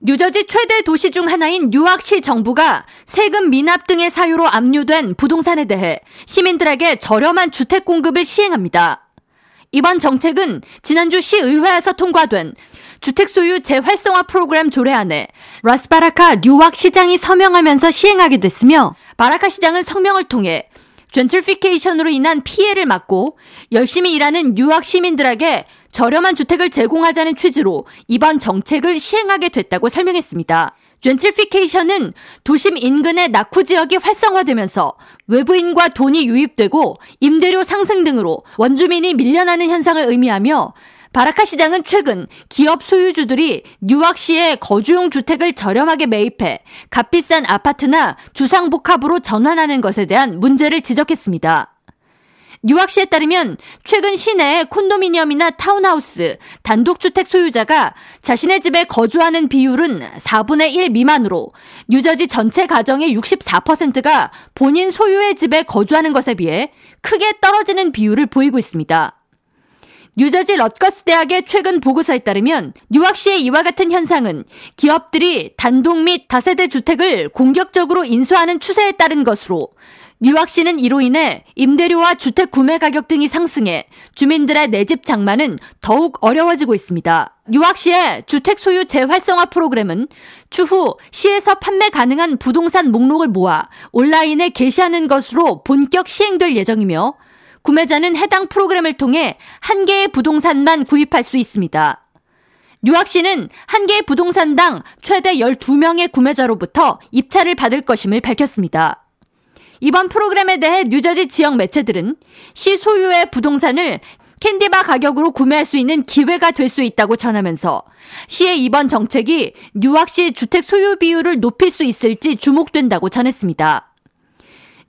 뉴저지 최대 도시 중 하나인 뉴악시 정부가 세금 미납 등의 사유로 압류된 부동산에 대해 시민들에게 저렴한 주택 공급을 시행합니다. 이번 정책은 지난주 시의회에서 통과된 주택 소유 재활성화 프로그램 조례안에 라스바라카 뉴악 시장이 서명하면서 시행하게 됐으며 바라카 시장은 성명을 통해 젠틀피케이션으로 인한 피해를 막고 열심히 일하는 뉴악 시민들에게 저렴한 주택을 제공하자는 취지로 이번 정책을 시행하게 됐다고 설명했습니다. 젠틀피케이션은 도심 인근의 낙후 지역이 활성화되면서 외부인과 돈이 유입되고 임대료 상승 등으로 원주민이 밀려나는 현상을 의미하며 바라카 시장은 최근 기업 소유주들이 뉴악시에 거주용 주택을 저렴하게 매입해 값비싼 아파트나 주상복합으로 전환하는 것에 대한 문제를 지적했습니다. 뉴악시에 따르면 최근 시내 콘도미니엄이나 타운하우스, 단독주택 소유자가 자신의 집에 거주하는 비율은 4분의 1 미만으로 뉴저지 전체 가정의 64%가 본인 소유의 집에 거주하는 것에 비해 크게 떨어지는 비율을 보이고 있습니다. 뉴저지 럿거스 대학의 최근 보고서에 따르면 뉴악시의 이와 같은 현상은 기업들이 단독 및 다세대 주택을 공격적으로 인수하는 추세에 따른 것으로 뉴악시는 이로 인해 임대료와 주택 구매 가격 등이 상승해 주민들의 내 집 장만은 더욱 어려워지고 있습니다. 뉴악시의 주택 소유 재활성화 프로그램은 추후 시에서 판매 가능한 부동산 목록을 모아 온라인에 게시하는 것으로 본격 시행될 예정이며 구매자는 해당 프로그램을 통해 한 개의 부동산만 구입할 수 있습니다. 뉴악시는 한 개의 부동산당 최대 12명의 구매자로부터 입찰을 받을 것임을 밝혔습니다. 이번 프로그램에 대해 뉴저지 지역 매체들은 시 소유의 부동산을 candy bar 가격으로 구매할 수 있는 기회가 될 수 있다고 전하면서 시의 이번 정책이 뉴악시 주택 소유 비율을 높일 수 있을지 주목된다고 전했습니다.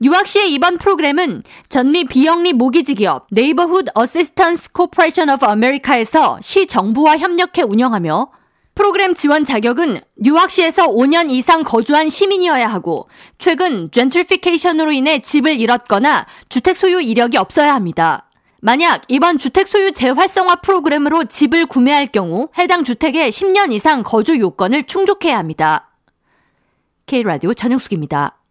뉴악시의 이번 프로그램은 전미 비영리 모기지 기업 Neighborhood Assistance Corporation of America에서 시 정부와 협력해 운영하며 프로그램 지원 자격은 뉴악시에서 5년 이상 거주한 시민이어야 하고 최근 젠틀피케이션으로 인해 집을 잃었거나 주택 소유 이력이 없어야 합니다. 만약 이번 주택 소유 재활성화 프로그램으로 집을 구매할 경우 해당 주택에 10년 이상 거주 요건을 충족해야 합니다. K라디오 전영숙입니다.